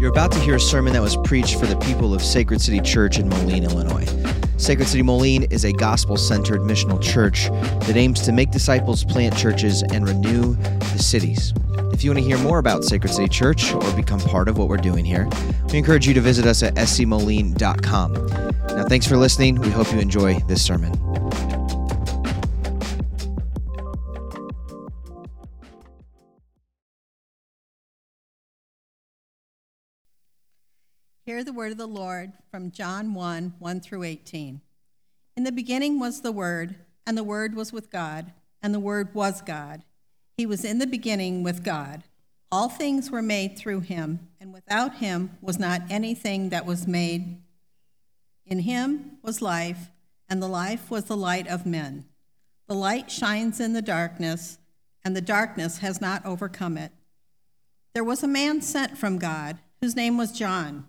You're about to hear a sermon that was preached for the people of Sacred City Church in Moline, Illinois. Sacred City Moline is a gospel centered missional church that aims to make disciples, plant churches, and renew the cities. If you want to hear more about Sacred City Church or become part of what we're doing here, we encourage you to visit us at scmoline.com. Now, thanks for listening. We hope you enjoy this sermon. Hear the word of the Lord from John 1 1 through 18. In the beginning was the Word, and the Word was with God, and the Word was God. He was in the beginning with God. All things were made through him, and without him was not anything that was made. In him was life, and the life was the light of men. The light shines in the darkness, and the darkness has not overcome it. There was a man sent from God, whose name was John.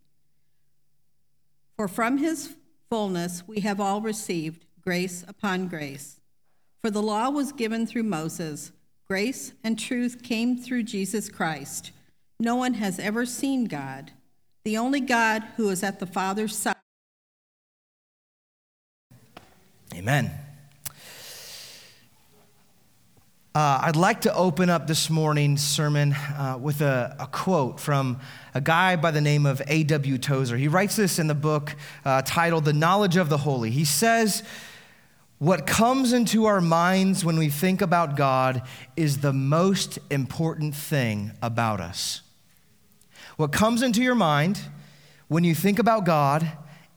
For from his fullness we have all received grace upon grace. For the law was given through Moses, grace and truth came through Jesus Christ. No one has ever seen God, the only God who is at the Father's side. Amen. Uh, I'd like to open up this morning's sermon uh, with a, a, quote from a guy by the name of A.W. Tozer. He writes this in the book uh, titled The Knowledge of the Holy. He says, What comes into our minds when we think about God is the most important thing about us. What comes into your mind when you think about God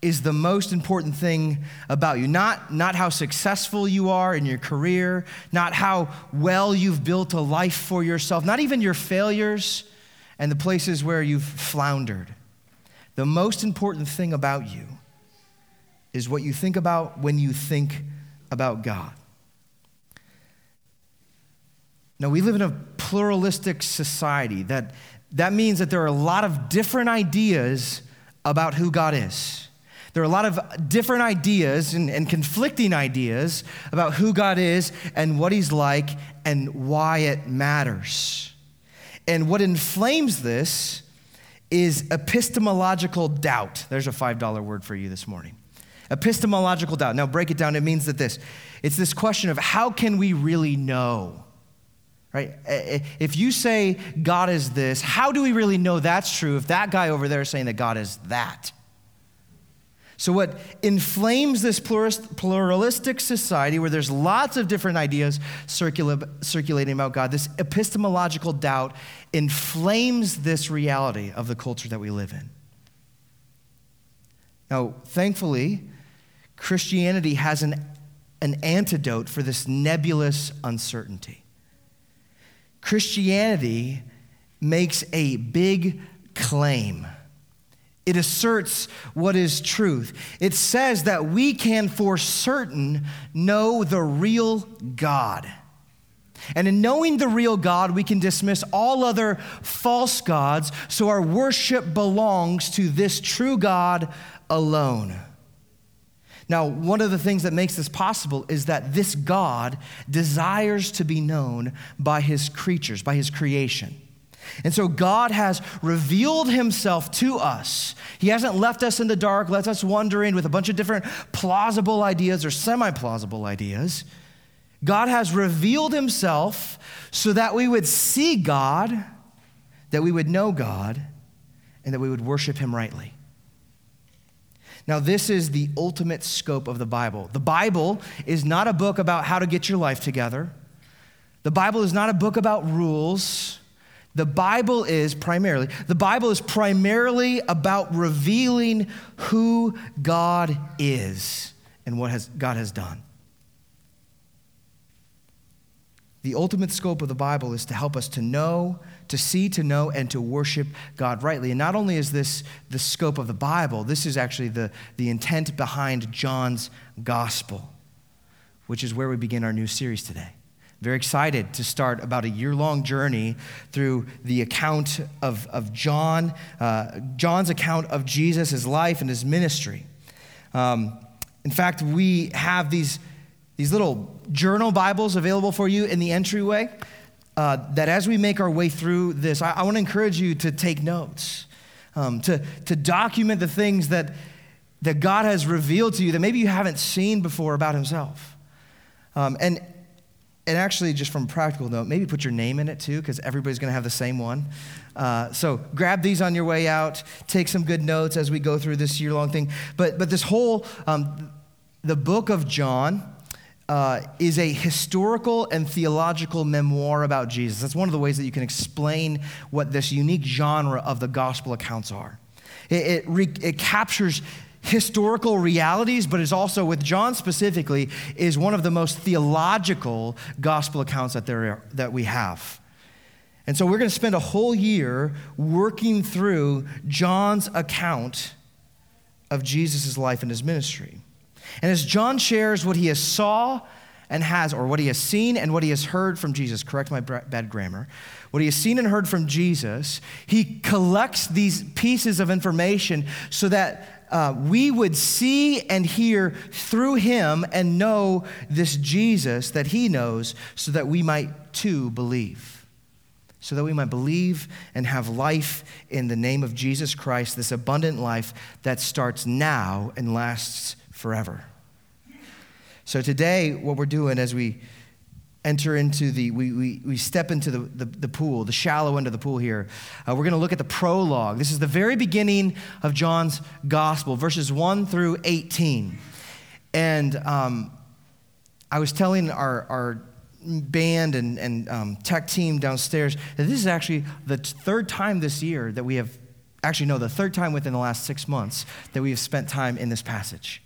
is the most important thing about you. Not, not how successful you are in your career, not how well you've built a life for yourself, not even your failures and the places where you've floundered. The most important thing about you is what you think about when you think about God. Now, we live in a pluralistic society. That, that means that there are a lot of different ideas about who God is. There are a lot of different ideas and, and, conflicting ideas about who God is and what He's like and why it matters. And what inflames this is epistemological doubt. There's a $5 word for you this morning. Epistemological doubt. Now, break it down. It means that this it's this question of how can we really know? Right? If you say God is this, how do we really know that's true if that guy over there is saying that God is that? So, what inflames this pluralistic society where there's lots of different ideas circulating about God, this epistemological doubt inflames this reality of the culture that we live in. Now, thankfully, Christianity has an, an antidote for this nebulous uncertainty. Christianity makes a big claim it asserts what is truth. It says that we can for certain know the real God. And in knowing the real God, we can dismiss all other false gods, so our worship belongs to this true God alone. Now, one of the things that makes this possible is that this God desires to be known by his creatures, by his creation. And so God has revealed himself to us. He hasn't left us in the dark, left us wondering with a bunch of different plausible ideas or semi plausible ideas. God has revealed himself so that we would see God, that we would know God, and that we would worship him rightly. Now, this is the ultimate scope of the Bible. The Bible is not a book about how to get your life together. The Bible is not a book about rules. The Bible is primarily, the Bible is primarily about revealing who God is and what has, God has done. The ultimate scope of the Bible is to help us to know, to see, to know, and to worship God rightly. And not only is this the scope of the Bible, this is actually the, the intent behind John's gospel, which is where we begin our new series today. Very excited to start about a year long journey through the account of, of John, uh, John's account of Jesus, his life, and his ministry. Um, in fact, we have these these little journal Bibles available for you in the entryway. Uh, that as we make our way through this, I, I want to encourage you to take notes, um, to, to document the things that, that God has revealed to you that maybe you haven't seen before about Himself. Um, and, and actually, just from a practical note, maybe put your name in it too, because everybody's going to have the same one. Uh, so grab these on your way out. Take some good notes as we go through this year long thing. But, but this whole, um, the book of John, uh, is a historical and theological memoir about Jesus. That's one of the ways that you can explain what this unique genre of the gospel accounts are. It, it, re, it captures historical realities, but is also, with John specifically, is one of the most theological gospel accounts that, there are, that we have. And so we're going to spend a whole year working through John's account of Jesus' life and his ministry. And as John shares what he has saw and has, or what he has seen and what he has heard from Jesus, correct my bad grammar, what he has seen and heard from Jesus, he collects these pieces of information so that uh, we would see and hear through him and know this Jesus that he knows so that we might too believe. So that we might believe and have life in the name of Jesus Christ, this abundant life that starts now and lasts forever. So today, what we're doing as we enter into the, we, we, we step into the, the, the pool, the shallow end of the pool here, uh, we're going to look at the prologue. This is the very beginning of John's gospel, verses 1 through 18. And um, I was telling our, our band and, and um, tech team downstairs that this is actually the third time this year that we have, actually, no, the third time within the last six months that we have spent time in this passage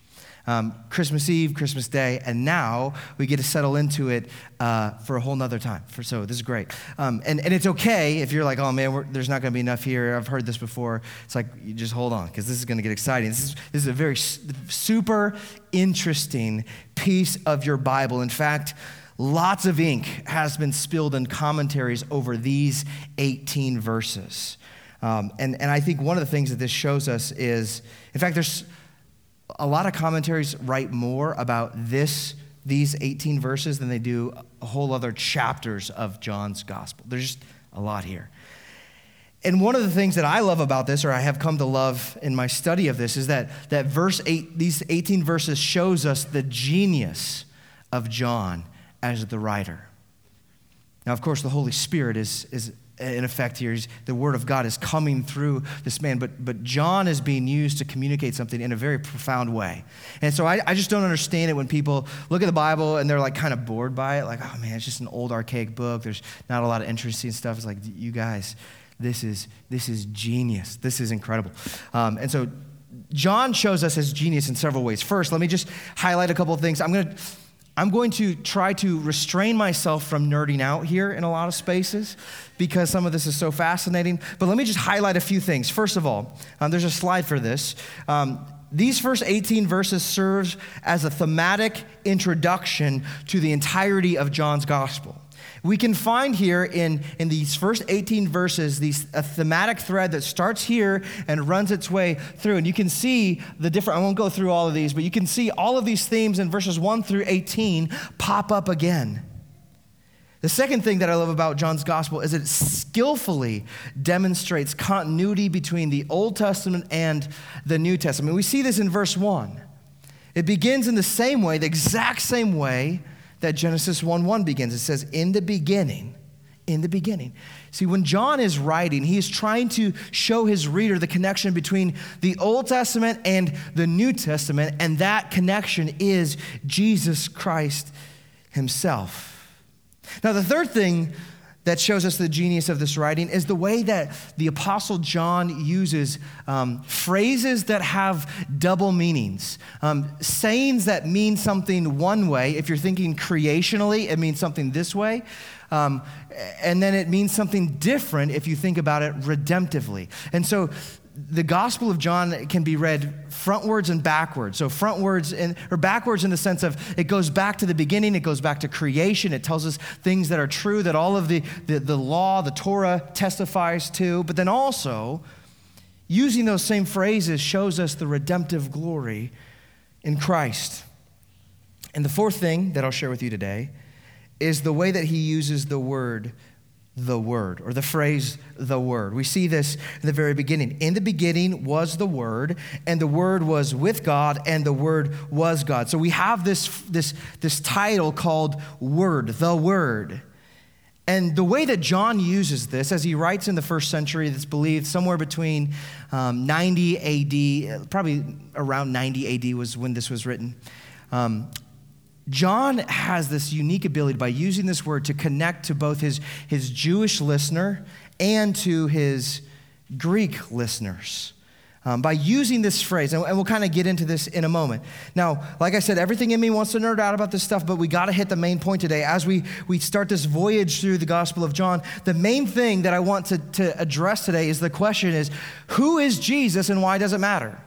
um, Christmas Eve, Christmas Day, and now we get to settle into it uh, for a whole nother time. For, so this is great. Um, and, and it's okay if you're like, oh man, there's not going to be enough here. I've heard this before. It's like, you just hold on because this is going to get exciting. This is, this is a very super interesting piece of your Bible. In fact, lots of ink has been spilled in commentaries over these 18 verses. Um, and, and I think one of the things that this shows us is, in fact, there's a lot of commentaries write more about this these 18 verses than they do a whole other chapters of John's gospel. There's just a lot here. And one of the things that I love about this, or I have come to love in my study of this, is that, that verse eight, these 18 verses shows us the genius of John as the writer. Now, of course, the Holy Spirit is, is in effect here. The word of God is coming through this man, but, but John is being used to communicate something in a very profound way. And so I, I just don't understand it when people look at the Bible and they're like kind of bored by it. Like, oh man, it's just an old archaic book. There's not a lot of interesting stuff. It's like, you guys, this is, this is genius. This is incredible. Um, and so John shows us his genius in several ways. First, let me just highlight a couple of things. I'm going to I'm going to try to restrain myself from nerding out here in a lot of spaces because some of this is so fascinating. But let me just highlight a few things. First of all, um, there's a slide for this. Um, these first 18 verses serves as a thematic introduction to the entirety of John's gospel. We can find here in, in these first 18 verses these, a thematic thread that starts here and runs its way through. And you can see the different, I won't go through all of these, but you can see all of these themes in verses 1 through 18 pop up again. The second thing that I love about John's gospel is it skillfully demonstrates continuity between the Old Testament and the New Testament. We see this in verse 1. It begins in the same way, the exact same way that Genesis 1 1 begins. It says, In the beginning, in the beginning. See, when John is writing, he is trying to show his reader the connection between the Old Testament and the New Testament, and that connection is Jesus Christ himself. Now, the third thing that shows us the genius of this writing is the way that the Apostle John uses um, phrases that have double meanings. Um, sayings that mean something one way, if you're thinking creationally, it means something this way. Um, and then it means something different if you think about it redemptively. And so the Gospel of John can be read frontwards and backwards. So frontwards and or backwards in the sense of it goes back to the beginning, it goes back to creation. It tells us things that are true that all of the, the, the law, the Torah testifies to. But then also, using those same phrases shows us the redemptive glory in Christ. And the fourth thing that I'll share with you today is the way that he uses the word the Word, or the phrase the Word. We see this in the very beginning. In the beginning was the Word, and the Word was with God, and the Word was God. So we have this, this, this title called Word, the Word. And the way that John uses this, as he writes in the first century, that's believed somewhere between um, 90 AD, probably around 90 AD was when this was written. Um, John has this unique ability by using this word to connect to both his, his Jewish listener and to his Greek listeners. Um, by using this phrase, and, and we'll kind of get into this in a moment. Now, like I said, everything in me wants to nerd out about this stuff, but we got to hit the main point today. As we, we start this voyage through the Gospel of John, the main thing that I want to, to address today is the question is, who is Jesus and why does it matter?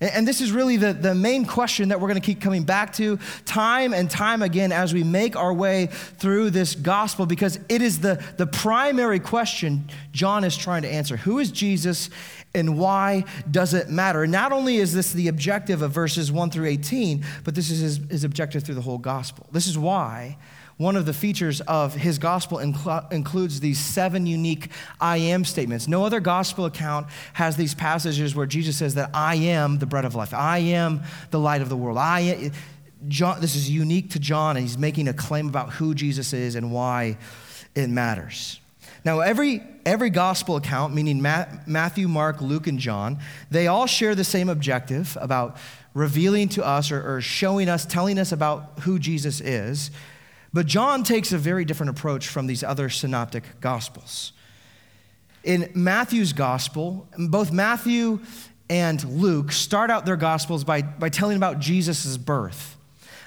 And this is really the, the main question that we're going to keep coming back to time and time again as we make our way through this gospel because it is the, the primary question John is trying to answer. Who is Jesus and why does it matter? And not only is this the objective of verses 1 through 18, but this is his, his objective through the whole gospel. This is why one of the features of his gospel incl- includes these seven unique I am statements. No other gospel account has these passages where Jesus says that I am the bread of life, I am the light of the world. I am, John, this is unique to John, and he's making a claim about who Jesus is and why it matters. Now, every, every gospel account, meaning Matthew, Mark, Luke, and John, they all share the same objective about revealing to us or, or showing us, telling us about who Jesus is. But John takes a very different approach from these other synoptic gospels. In Matthew's gospel, both Matthew and Luke start out their gospels by, by telling about Jesus' birth.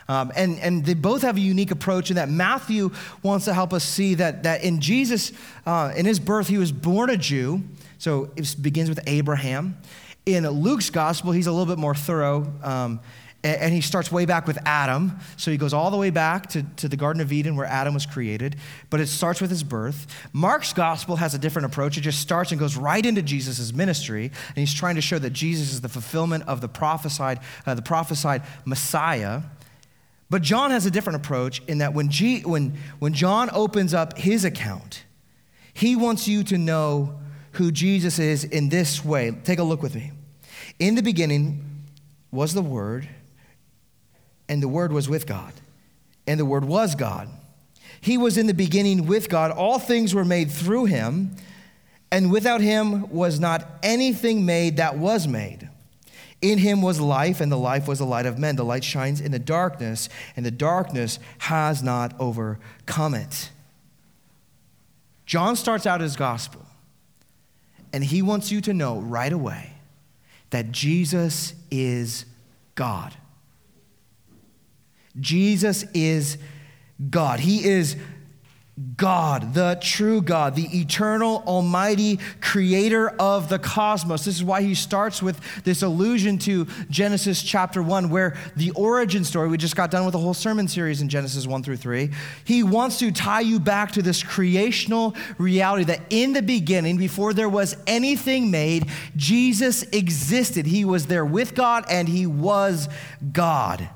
Um, and, and they both have a unique approach in that Matthew wants to help us see that, that in Jesus, uh, in his birth, he was born a Jew. So it begins with Abraham. In Luke's gospel, he's a little bit more thorough. Um, and he starts way back with Adam. So he goes all the way back to, to the Garden of Eden where Adam was created, but it starts with his birth. Mark's gospel has a different approach. It just starts and goes right into Jesus' ministry, and he's trying to show that Jesus is the fulfillment of the prophesied, uh, the prophesied Messiah. But John has a different approach in that when, G, when, when John opens up his account, he wants you to know who Jesus is in this way. Take a look with me. In the beginning was the Word and the Word was with God, and the Word was God. He was in the beginning with God. All things were made through him, and without him was not anything made that was made. In him was life, and the life was the light of men. The light shines in the darkness, and the darkness has not overcome it. John starts out his gospel, and he wants you to know right away that Jesus is God. Jesus is God. He is God, the true God, the eternal, almighty creator of the cosmos. This is why he starts with this allusion to Genesis chapter 1, where the origin story, we just got done with a whole sermon series in Genesis 1 through 3. He wants to tie you back to this creational reality that in the beginning, before there was anything made, Jesus existed. He was there with God and he was God.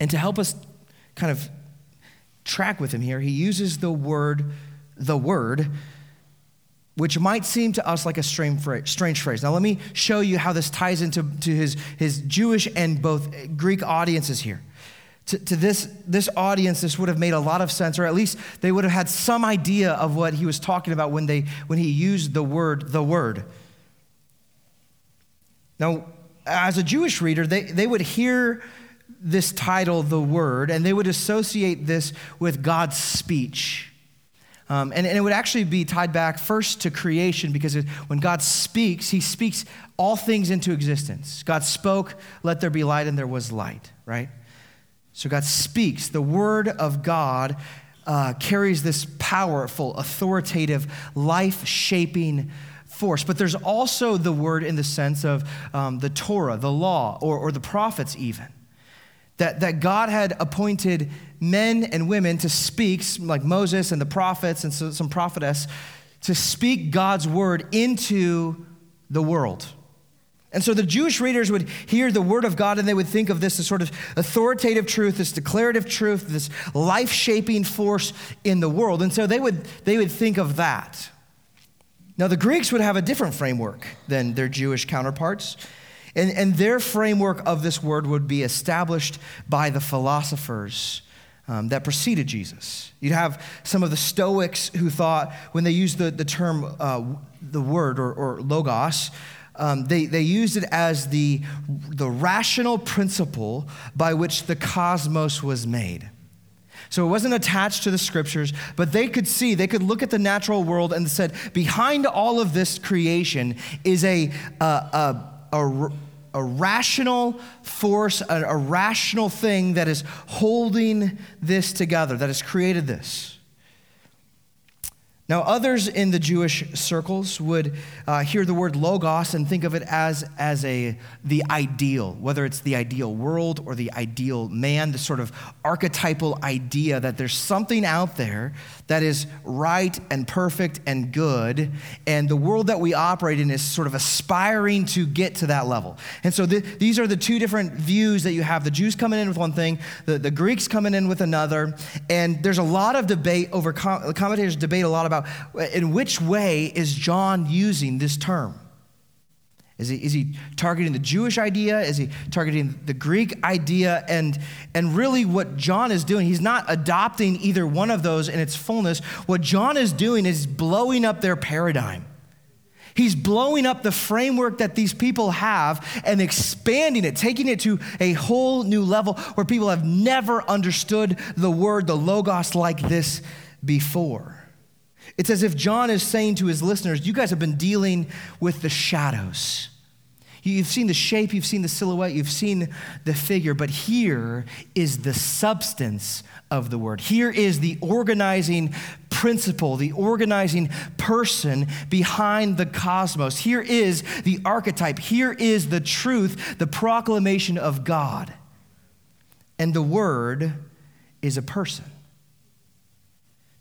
And to help us kind of track with him here, he uses the word, the word, which might seem to us like a strange phrase. Now, let me show you how this ties into to his, his Jewish and both Greek audiences here. To, to, this, this audience, this would have made a lot of sense, or at least they would have had some idea of what he was talking about when, they, when he used the word, the word. Now, as a Jewish reader, they, they would hear this title, the word, and they would associate this with God's speech. Um, and, and, it would actually be tied back first to creation because it, when God speaks, he speaks all things into existence. God spoke, let there be light, and there was light, right? So God speaks. The word of God uh, carries this powerful, authoritative, life shaping force. But there's also the word in the sense of um, the Torah, the law, or, or the prophets, even that, that God had appointed men and women to speak, like Moses and the prophets and so, some prophetess, to speak God's word into the world. And so the Jewish readers would hear the word of God and they would think of this as sort of authoritative truth, this declarative truth, this life shaping force in the world. And so they would, they would think of that. Now, the Greeks would have a different framework than their Jewish counterparts. And, and their framework of this word would be established by the philosophers um, that preceded Jesus. You'd have some of the Stoics who thought, when they used the, the term, uh, the word or, or logos, um, they, they used it as the, the rational principle by which the cosmos was made. So it wasn't attached to the scriptures, but they could see, they could look at the natural world and said, behind all of this creation is a, a, a a, a rational force, a, a rational thing that is holding this together, that has created this. Now, others in the Jewish circles would uh, hear the word logos and think of it as, as a, the ideal, whether it's the ideal world or the ideal man, the sort of archetypal idea that there's something out there that is right and perfect and good, and the world that we operate in is sort of aspiring to get to that level. And so th- these are the two different views that you have the Jews coming in with one thing, the, the Greeks coming in with another, and there's a lot of debate over, com- commentators debate a lot about about in which way is John using this term? Is he, is he targeting the Jewish idea? Is he targeting the Greek idea? And, and really, what John is doing, he's not adopting either one of those in its fullness. What John is doing is blowing up their paradigm. He's blowing up the framework that these people have and expanding it, taking it to a whole new level where people have never understood the word, the Logos, like this before. It's as if John is saying to his listeners, You guys have been dealing with the shadows. You've seen the shape, you've seen the silhouette, you've seen the figure, but here is the substance of the word. Here is the organizing principle, the organizing person behind the cosmos. Here is the archetype. Here is the truth, the proclamation of God. And the word is a person.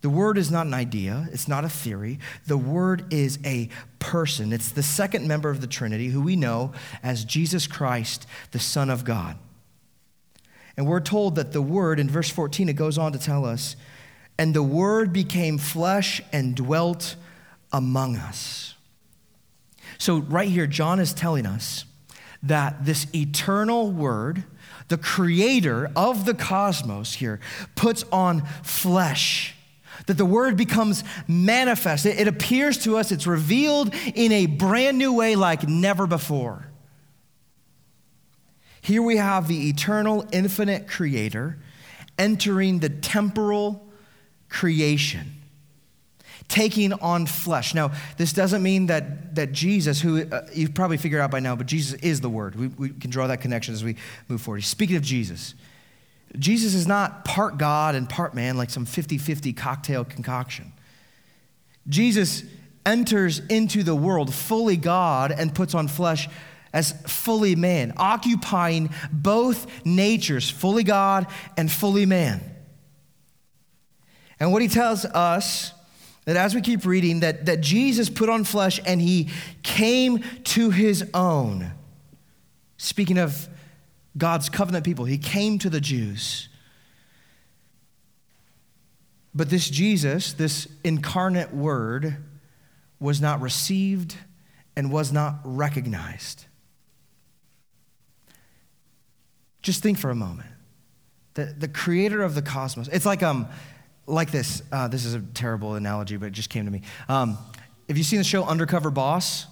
The word is not an idea, it's not a theory. The word is a person. It's the second member of the Trinity who we know as Jesus Christ, the Son of God. And we're told that the word, in verse 14, it goes on to tell us, and the word became flesh and dwelt among us. So, right here, John is telling us that this eternal word, the creator of the cosmos here, puts on flesh that the word becomes manifest. It, it appears to us, it's revealed in a brand new way like never before. Here we have the eternal, infinite creator entering the temporal creation, taking on flesh. Now, this doesn't mean that, that Jesus, who uh, you've probably figured out by now, but Jesus is the Word. We, we can draw that connection as we move forward. Speaking of Jesus, Jesus is not part God and part man like some 50 50 cocktail concoction. Jesus enters into the world fully God and puts on flesh as fully man, occupying both natures, fully God and fully man. And what he tells us that as we keep reading, that, that Jesus put on flesh and he came to his own. Speaking of God's covenant people. He came to the Jews. But this Jesus, this incarnate word, was not received and was not recognized. Just think for a moment. the, the creator of the cosmos. It's like, um, like this. Uh, this is a terrible analogy, but it just came to me. Um, have you seen the show Undercover Boss?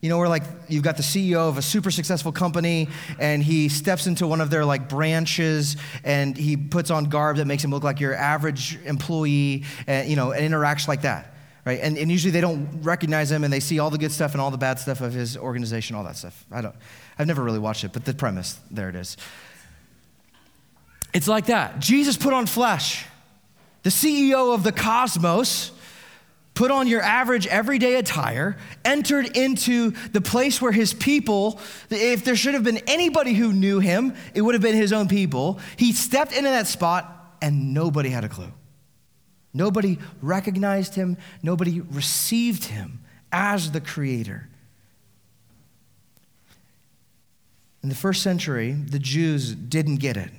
You know, where like you've got the CEO of a super successful company and he steps into one of their like branches and he puts on garb that makes him look like your average employee and, you know, and interacts like that, right? And, and usually they don't recognize him and they see all the good stuff and all the bad stuff of his organization, all that stuff. I don't, I've never really watched it, but the premise, there it is. It's like that. Jesus put on flesh. The CEO of the cosmos put on your average everyday attire, entered into the place where his people, if there should have been anybody who knew him, it would have been his own people. He stepped into that spot and nobody had a clue. Nobody recognized him, nobody received him as the creator. In the first century, the Jews didn't get it.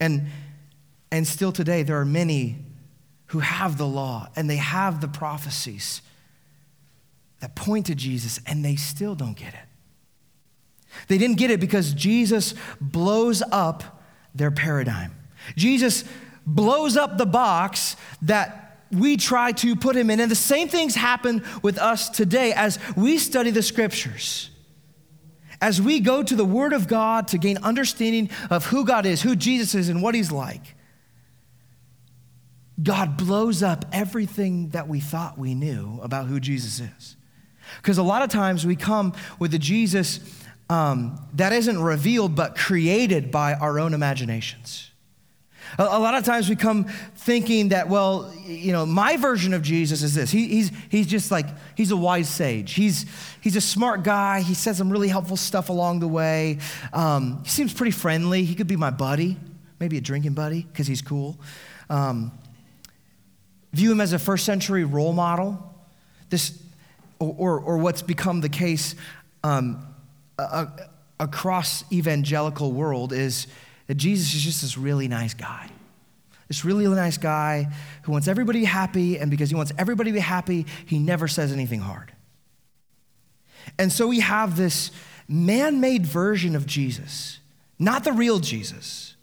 And, and still today, there are many who have the law and they have the prophecies that point to Jesus, and they still don't get it. They didn't get it because Jesus blows up their paradigm. Jesus blows up the box that we try to put him in. And the same things happen with us today as we study the scriptures. As we go to the Word of God to gain understanding of who God is, who Jesus is, and what He's like, God blows up everything that we thought we knew about who Jesus is. Because a lot of times we come with a Jesus um, that isn't revealed but created by our own imaginations. A, a, lot of times we come thinking that, well, you know, my version of Jesus is this. He, he's, he's just like, he's a wise sage. He's, he's a smart guy. He says some really helpful stuff along the way. Um, he seems pretty friendly. He could be my buddy, maybe a drinking buddy, because he's cool. Um, view him as a first century role model. This, or, or, what's become the case um, across evangelical world is that Jesus is just this really nice guy. This really nice guy who wants everybody happy, and because he wants everybody to be happy, he never says anything hard. And so we have this man made version of Jesus, not the real Jesus.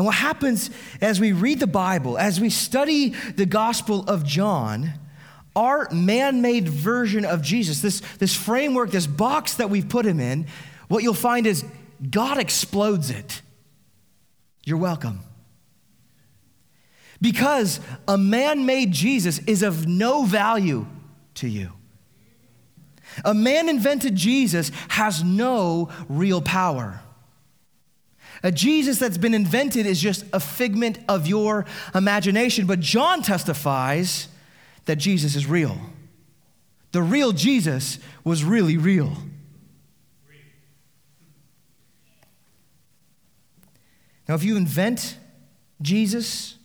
And what happens as we read the Bible, as we study the Gospel of John, our man made version of Jesus, this, this framework, this box that we've put him in, what you'll find is God explodes it. You're welcome. Because a man made Jesus is of no value to you. A man invented Jesus has no real power. A Jesus that's been invented is just a figment of your imagination. But John testifies that Jesus is real. The real Jesus was really real. Now, if you invent Jesus,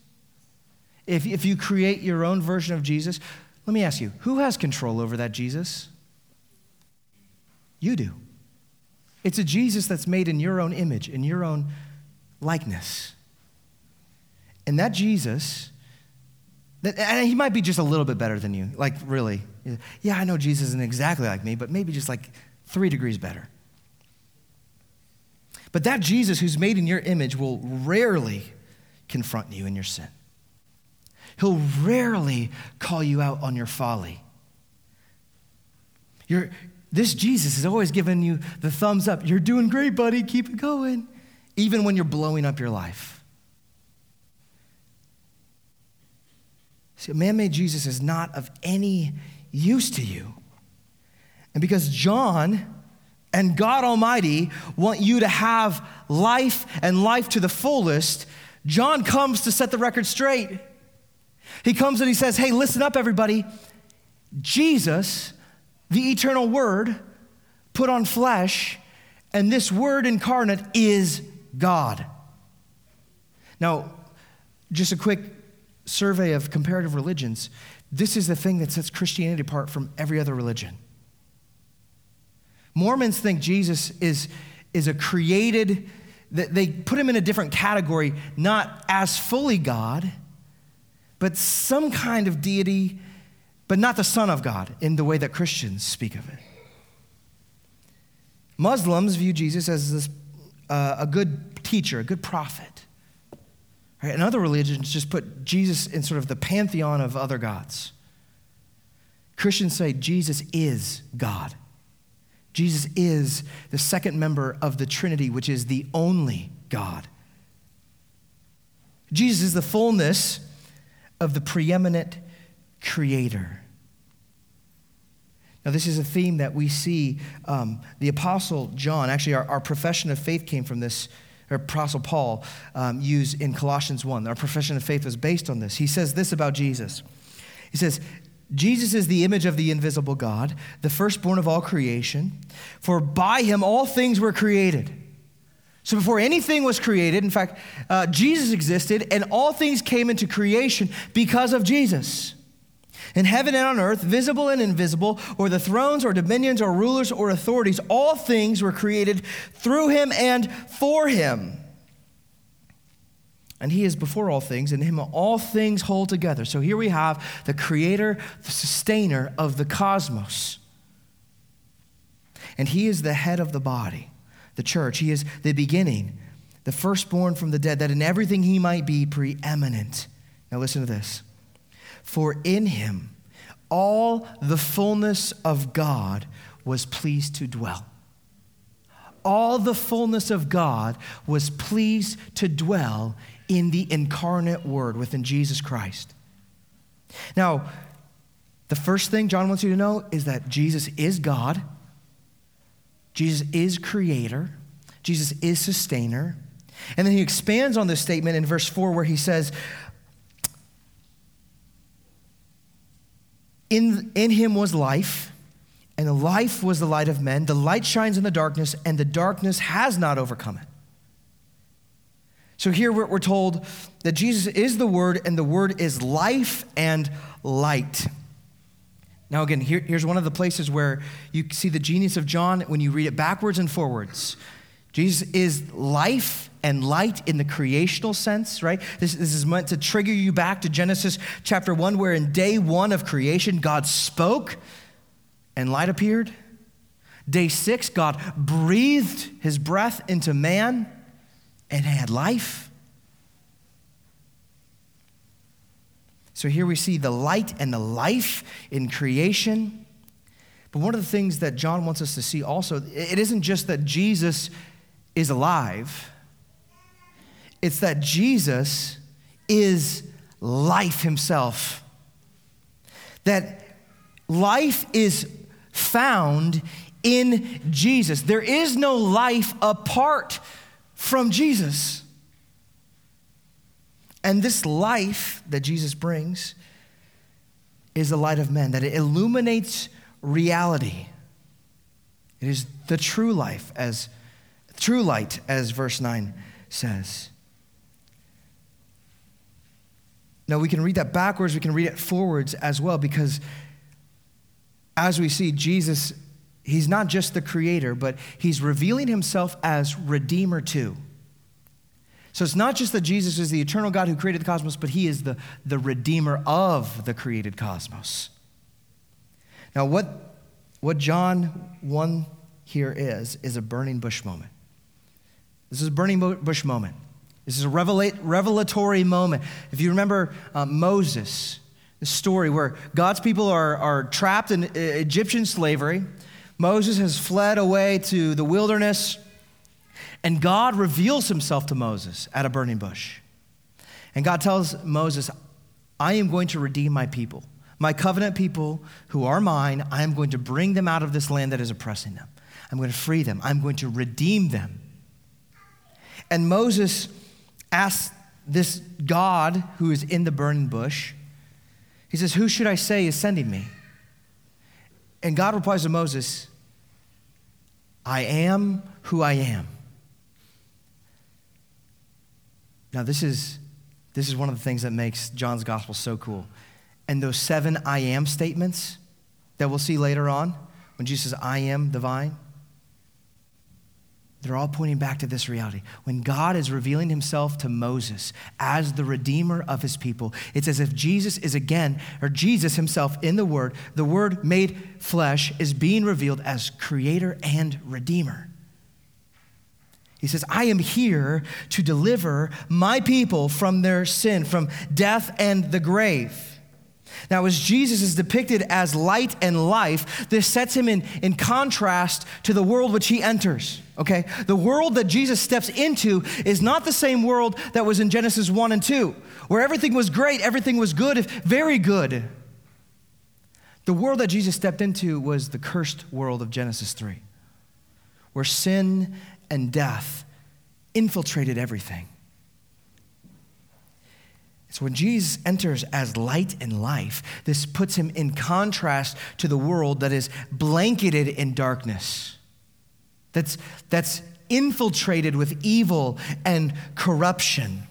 if, if you create your own version of Jesus, let me ask you who has control over that Jesus? You do. It's a Jesus that's made in your own image, in your own likeness. And that Jesus, that, and he might be just a little bit better than you, like really. Yeah, I know Jesus isn't exactly like me, but maybe just like three degrees better. But that Jesus who's made in your image will rarely confront you in your sin. He'll rarely call you out on your folly. You're, this Jesus is always giving you the thumbs up. You're doing great, buddy. Keep it going. Even when you're blowing up your life. See, a man made Jesus is not of any use to you. And because John and God Almighty want you to have life and life to the fullest, John comes to set the record straight. He comes and he says, Hey, listen up, everybody. Jesus the eternal Word put on flesh, and this Word incarnate is God. Now, just a quick survey of comparative religions. This is the thing that sets Christianity apart from every other religion. Mormons think Jesus is, is a created, they put him in a different category, not as fully God, but some kind of deity but not the Son of God in the way that Christians speak of it. Muslims view Jesus as this, uh, a good teacher, a good prophet. Right? And other religions just put Jesus in sort of the pantheon of other gods. Christians say Jesus is God. Jesus is the second member of the Trinity, which is the only God. Jesus is the fullness of the preeminent creator. Now, this is a theme that we see um, the Apostle John, actually, our, our, profession of faith came from this, or Apostle Paul um, used in Colossians 1. Our profession of faith was based on this. He says this about Jesus He says, Jesus is the image of the invisible God, the firstborn of all creation, for by him all things were created. So before anything was created, in fact, uh, Jesus existed, and all things came into creation because of Jesus. In heaven and on earth, visible and invisible, or the thrones or dominions or rulers or authorities, all things were created through him and for him. And he is before all things, and him all things hold together. So here we have the creator, the sustainer of the cosmos. And he is the head of the body, the church. He is the beginning, the firstborn from the dead, that in everything he might be preeminent. Now listen to this. For in him all the fullness of God was pleased to dwell. All the fullness of God was pleased to dwell in the incarnate Word within Jesus Christ. Now, the first thing John wants you to know is that Jesus is God, Jesus is creator, Jesus is sustainer. And then he expands on this statement in verse 4 where he says, In, in him was life, and the life was the light of men. The light shines in the darkness, and the darkness has not overcome it. So here we're told that Jesus is the Word, and the Word is life and light. Now, again, here, here's one of the places where you see the genius of John when you read it backwards and forwards. Jesus is life and light in the creational sense, right? This, this is meant to trigger you back to Genesis chapter 1, where in day one of creation, God spoke and light appeared. Day six, God breathed his breath into man and had life. So here we see the light and the life in creation. But one of the things that John wants us to see also, it isn't just that Jesus is alive, it's that Jesus is life himself. That life is found in Jesus. There is no life apart from Jesus. And this life that Jesus brings is the light of men, that it illuminates reality. It is the true life, as true light, as verse 9 says. Now, we can read that backwards, we can read it forwards as well, because as we see, Jesus he's not just the creator, but he's revealing himself as redeemer too. So it's not just that Jesus is the eternal God who created the cosmos, but he is the, the redeemer of the created cosmos. Now, what, what John 1 here is, is a burning bush moment. This is a burning bush moment. This is a revelatory moment. If you remember uh, Moses, the story where God's people are, are trapped in Egyptian slavery, Moses has fled away to the wilderness, and God reveals himself to Moses at a burning bush. And God tells Moses, I am going to redeem my people, my covenant people who are mine. I am going to bring them out of this land that is oppressing them. I'm going to free them, I'm going to redeem them. And Moses asks this God who is in the burning bush, he says, Who should I say is sending me? And God replies to Moses, I am who I am. Now, this is, this is one of the things that makes John's gospel so cool. And those seven I am statements that we'll see later on, when Jesus says, I am the vine, they're all pointing back to this reality. When God is revealing himself to Moses as the redeemer of his people, it's as if Jesus is again, or Jesus himself in the Word, the Word made flesh, is being revealed as creator and redeemer. He says, I am here to deliver my people from their sin, from death and the grave. Now, as Jesus is depicted as light and life, this sets him in, in contrast to the world which he enters. Okay? The world that Jesus steps into is not the same world that was in Genesis 1 and 2, where everything was great, everything was good, very good. The world that Jesus stepped into was the cursed world of Genesis 3, where sin and death infiltrated everything. So when Jesus enters as light and life, this puts him in contrast to the world that is blanketed in darkness, that's, that's infiltrated with evil and corruption.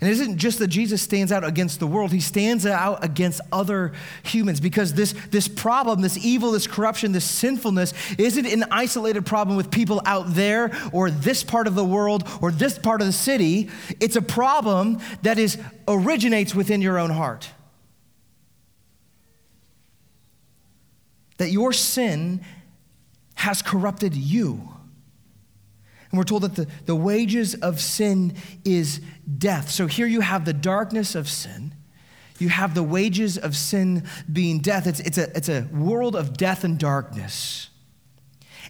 And it isn't just that Jesus stands out against the world, he stands out against other humans because this, this problem, this evil, this corruption, this sinfulness isn't an isolated problem with people out there or this part of the world or this part of the city. It's a problem that is, originates within your own heart. That your sin has corrupted you. And we're told that the, the wages of sin is death. So here you have the darkness of sin. You have the wages of sin being death. It's, it's, a, it's a world of death and darkness.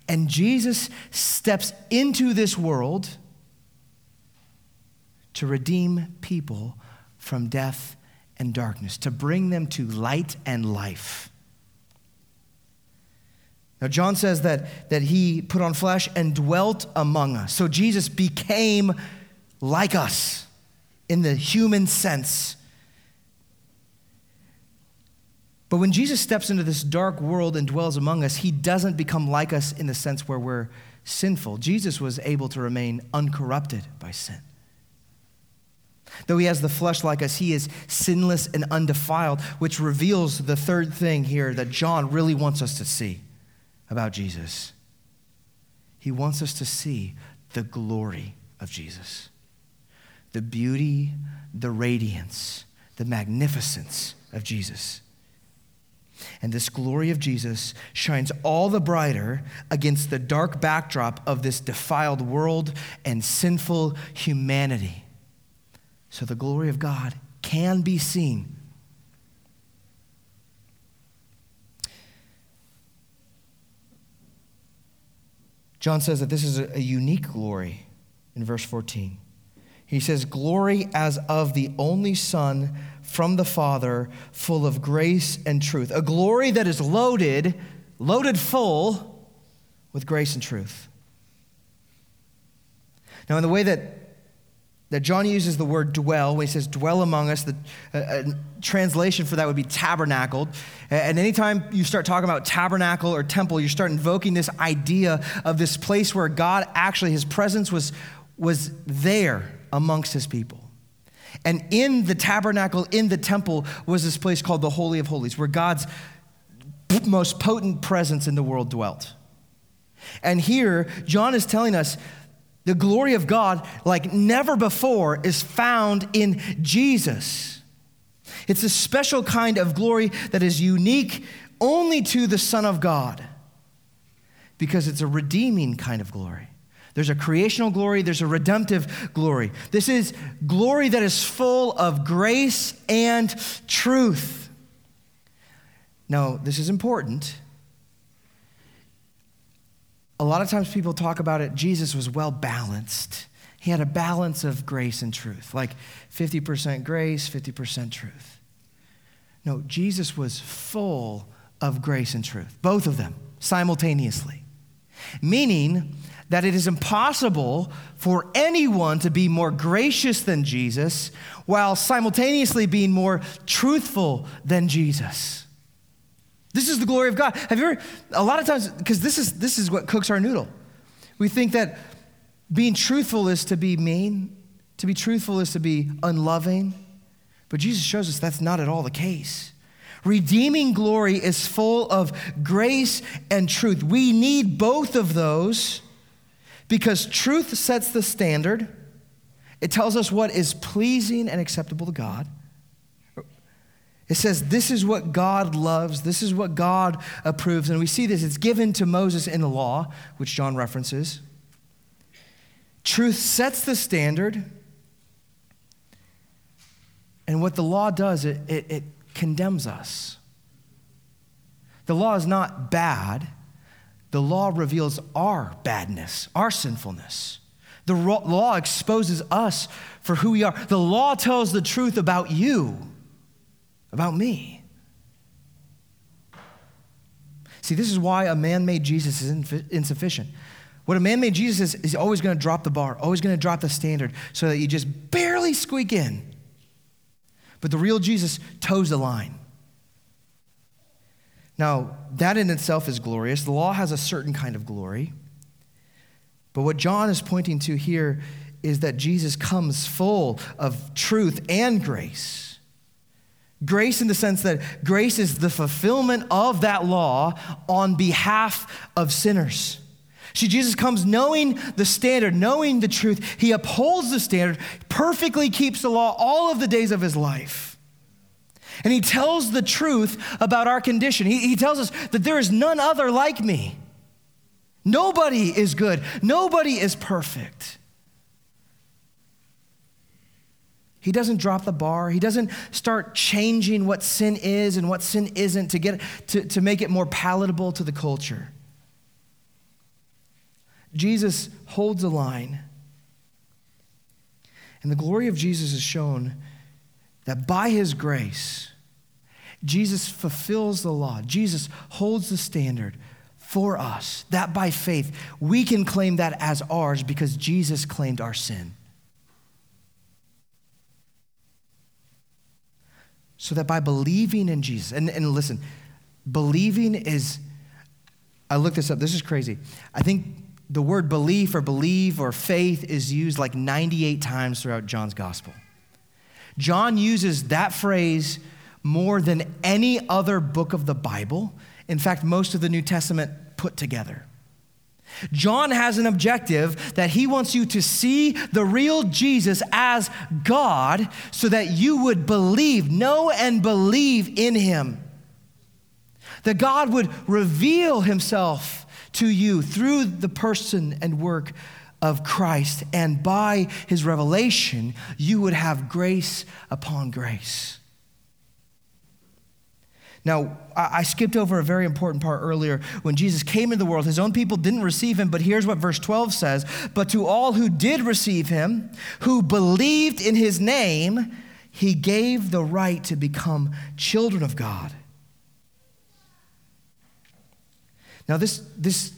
And Jesus steps into this world to redeem people from death and darkness, to bring them to light and life. Now, John says that, that he put on flesh and dwelt among us. So Jesus became like us in the human sense. But when Jesus steps into this dark world and dwells among us, he doesn't become like us in the sense where we're sinful. Jesus was able to remain uncorrupted by sin. Though he has the flesh like us, he is sinless and undefiled, which reveals the third thing here that John really wants us to see about Jesus. He wants us to see the glory of Jesus, the beauty, the radiance, the magnificence of Jesus. And this glory of Jesus shines all the brighter against the dark backdrop of this defiled world and sinful humanity. So the glory of God can be seen John says that this is a, unique glory in verse 14. He says, Glory as of the only Son from the Father, full of grace and truth. A glory that is loaded, loaded full with grace and truth. Now, in the way that that John uses the word dwell when he says dwell among us. The uh, uh, translation for that would be tabernacled. And anytime you start talking about tabernacle or temple, you start invoking this idea of this place where God actually, his presence was, was there amongst his people. And in the tabernacle, in the temple, was this place called the Holy of Holies, where God's most potent presence in the world dwelt. And here, John is telling us the glory of God, like never before, is found in Jesus. It's a special kind of glory that is unique only to the Son of God because it's a redeeming kind of glory. There's a creational glory, there's a redemptive glory. This is glory that is full of grace and truth. Now, this is important a lot of times people talk about it, Jesus was well balanced. He had a balance of grace and truth, like 50% grace, 50% truth. No, Jesus was full of grace and truth, both of them simultaneously. Meaning that it is impossible for anyone to be more gracious than Jesus while simultaneously being more truthful than Jesus. This is the glory of God. Have you ever, a lot of times, because this is, this is what cooks our noodle. We think that being truthful is to be mean, to be truthful is to be unloving. But Jesus shows us that's not at all the case. Redeeming glory is full of grace and truth. We need both of those because truth sets the standard. It tells us what is pleasing and acceptable to God. It says, This is what God loves, this is what God approves. And we see this, it's given to Moses in the law, which John references. Truth sets the standard. And what the law does, it, it, it condemns us. The law is not bad, the law reveals our badness, our sinfulness. The law exposes us for who we are. The law tells the truth about you, about me. See, this is why a man made Jesus is insufficient. What a man made Jesus is, is always going to drop the bar, always going to drop the standard so that you just barely squeak in. But the real Jesus toes the line. Now, that in itself is glorious. The law has a certain kind of glory. But what John is pointing to here is that Jesus comes full of truth and grace. Grace in the sense that grace is the fulfillment of that law on behalf of sinners. See, Jesus comes knowing the standard, knowing the truth. He upholds the standard, perfectly keeps the law all of the days of his life. And he tells the truth about our condition. He, he tells us that there is none other like me. Nobody is good, nobody is perfect. He doesn't drop the bar. He doesn't start changing what sin is and what sin isn't to, get, to, to make it more palatable to the culture. Jesus holds a line. And the glory of Jesus is shown that by his grace, Jesus fulfills the law. Jesus holds the standard for us, that by faith we can claim that as ours because Jesus claimed our sin. So that by believing in Jesus, and, and listen, believing is, I looked this up, this is crazy. I think the word belief or believe or faith is used like 98 times throughout John's gospel. John uses that phrase more than any other book of the Bible. In fact, most of the New Testament put together. John has an objective that he wants you to see the real Jesus as God so that you would believe, know, and believe in him. That God would reveal himself to you through the person and work of Christ. And by his revelation, you would have grace upon grace. Now, I skipped over a very important part earlier. When Jesus came into the world, his own people didn't receive him, but here's what verse 12 says But to all who did receive him, who believed in his name, he gave the right to become children of God. Now, this, this,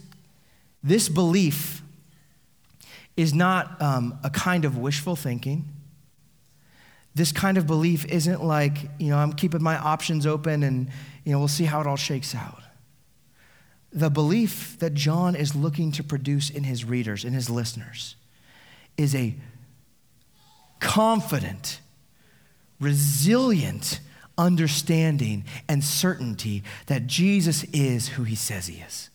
this belief is not um, a kind of wishful thinking. This kind of belief isn't like, you know, I'm keeping my options open and, you know, we'll see how it all shakes out. The belief that John is looking to produce in his readers, in his listeners, is a confident, resilient, understanding and certainty that Jesus is who he says he is.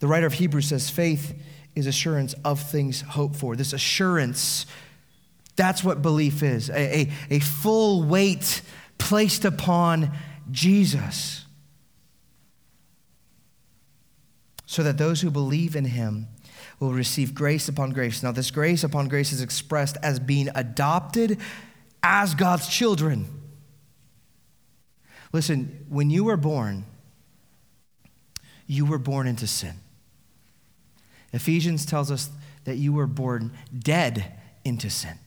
The writer of Hebrews says faith is assurance of things hoped for. This assurance, that's what belief is a, a, a full weight placed upon Jesus. So that those who believe in him will receive grace upon grace. Now, this grace upon grace is expressed as being adopted as God's children. Listen, when you were born, you were born into sin. Ephesians tells us that you were born dead into sin,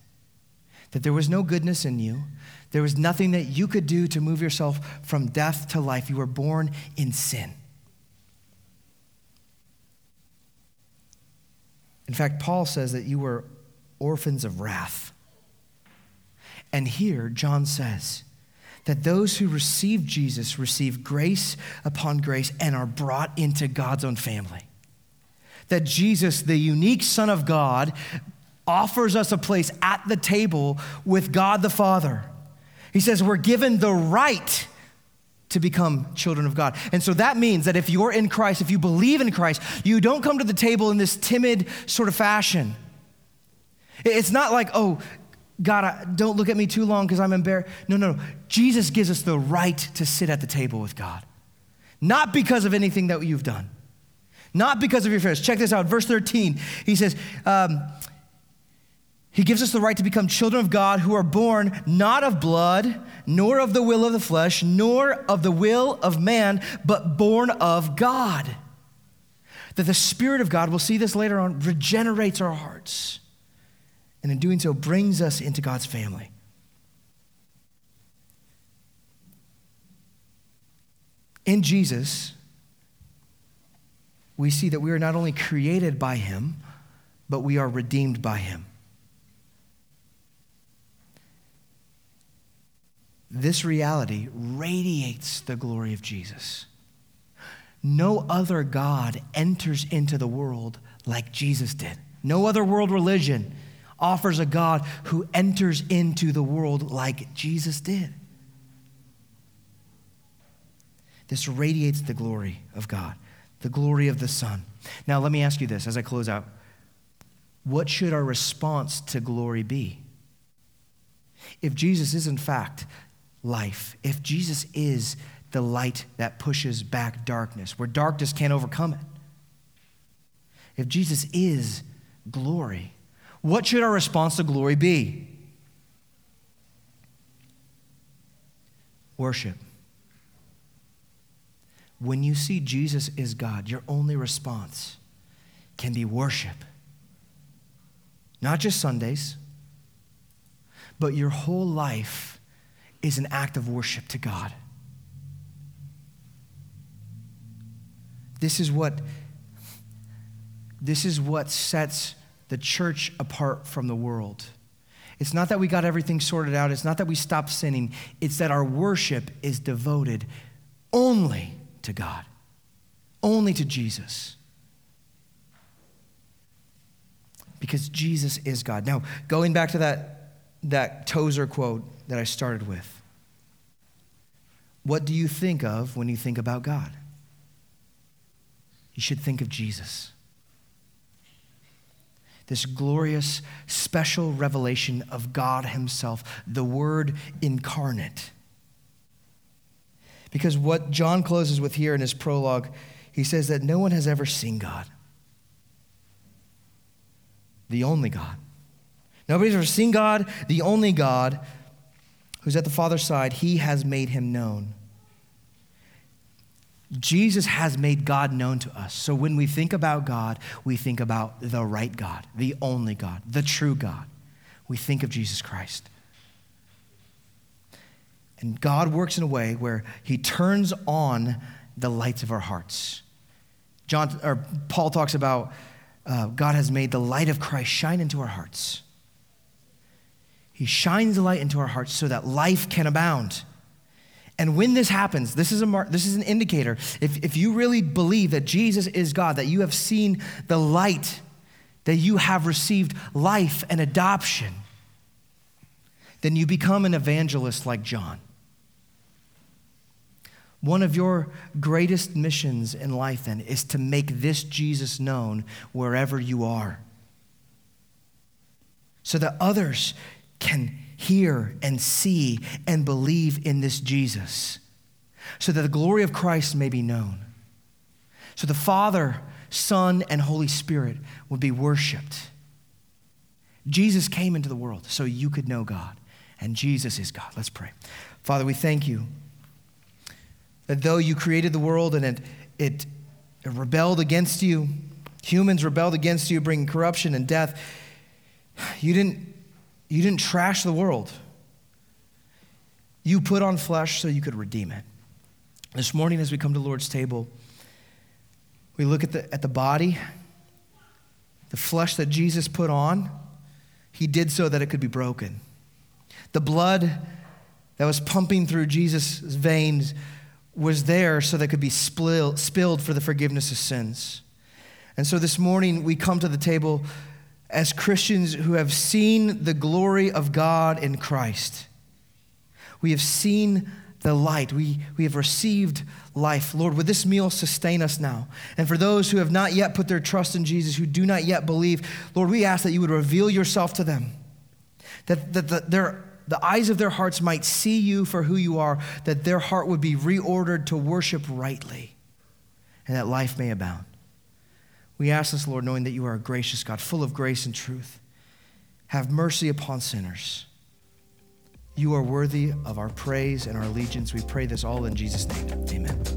that there was no goodness in you. There was nothing that you could do to move yourself from death to life. You were born in sin. In fact, Paul says that you were orphans of wrath. And here, John says that those who receive Jesus receive grace upon grace and are brought into God's own family. That Jesus, the unique Son of God, offers us a place at the table with God the Father. He says we're given the right to become children of God. And so that means that if you're in Christ, if you believe in Christ, you don't come to the table in this timid sort of fashion. It's not like, oh, God, don't look at me too long because I'm embarrassed. No, no, no. Jesus gives us the right to sit at the table with God, not because of anything that you've done, Not because of your fears. Check this out. Verse 13, he says, um, He gives us the right to become children of God who are born not of blood, nor of the will of the flesh, nor of the will of man, but born of God. That the Spirit of God, we'll see this later on, regenerates our hearts. And in doing so, brings us into God's family. In Jesus, we see that we are not only created by Him, but we are redeemed by Him. This reality radiates the glory of Jesus. No other God enters into the world like Jesus did. No other world religion offers a God who enters into the world like Jesus did. This radiates the glory of God, the glory of the Son. Now, let me ask you this as I close out. What should our response to glory be? If Jesus is, in fact, life, if Jesus is the light that pushes back darkness, where darkness can't overcome it, if Jesus is glory, what should our response to glory be? Worship. When you see Jesus is God, your only response can be worship. Not just Sundays, but your whole life is an act of worship to God. This is what this is what sets the church apart from the world. It's not that we got everything sorted out, it's not that we stopped sinning, it's that our worship is devoted only to God, only to Jesus. Because Jesus is God. Now, going back to that, that Tozer quote that I started with, what do you think of when you think about God? You should think of Jesus. This glorious, special revelation of God Himself, the Word incarnate. Because what John closes with here in his prologue, he says that no one has ever seen God, the only God. Nobody's ever seen God, the only God who's at the Father's side. He has made him known. Jesus has made God known to us. So when we think about God, we think about the right God, the only God, the true God. We think of Jesus Christ. And God works in a way where he turns on the lights of our hearts. John, or Paul talks about uh, God has made the light of Christ shine into our hearts. He shines the light into our hearts so that life can abound. And when this happens, this is, a mar- this is an indicator. If, if you really believe that Jesus is God, that you have seen the light, that you have received life and adoption, then you become an evangelist like John. One of your greatest missions in life, then, is to make this Jesus known wherever you are. So that others can hear and see and believe in this Jesus. So that the glory of Christ may be known. So the Father, Son, and Holy Spirit would be worshiped. Jesus came into the world so you could know God, and Jesus is God. Let's pray. Father, we thank you that though you created the world and it, it, it rebelled against you, humans rebelled against you, bringing corruption and death, you didn't, you didn't trash the world. You put on flesh so you could redeem it. This morning, as we come to the Lord's table, we look at the, at the body, the flesh that Jesus put on. He did so that it could be broken. The blood that was pumping through Jesus' veins was there so that could be spilled for the forgiveness of sins. And so this morning we come to the table as Christians who have seen the glory of God in Christ. We have seen the light. We, we have received life. Lord, would this meal sustain us now? And for those who have not yet put their trust in Jesus, who do not yet believe, Lord, we ask that you would reveal yourself to them. That, that, that their the eyes of their hearts might see you for who you are, that their heart would be reordered to worship rightly, and that life may abound. We ask this, Lord, knowing that you are a gracious God, full of grace and truth. Have mercy upon sinners. You are worthy of our praise and our allegiance. We pray this all in Jesus' name. Amen.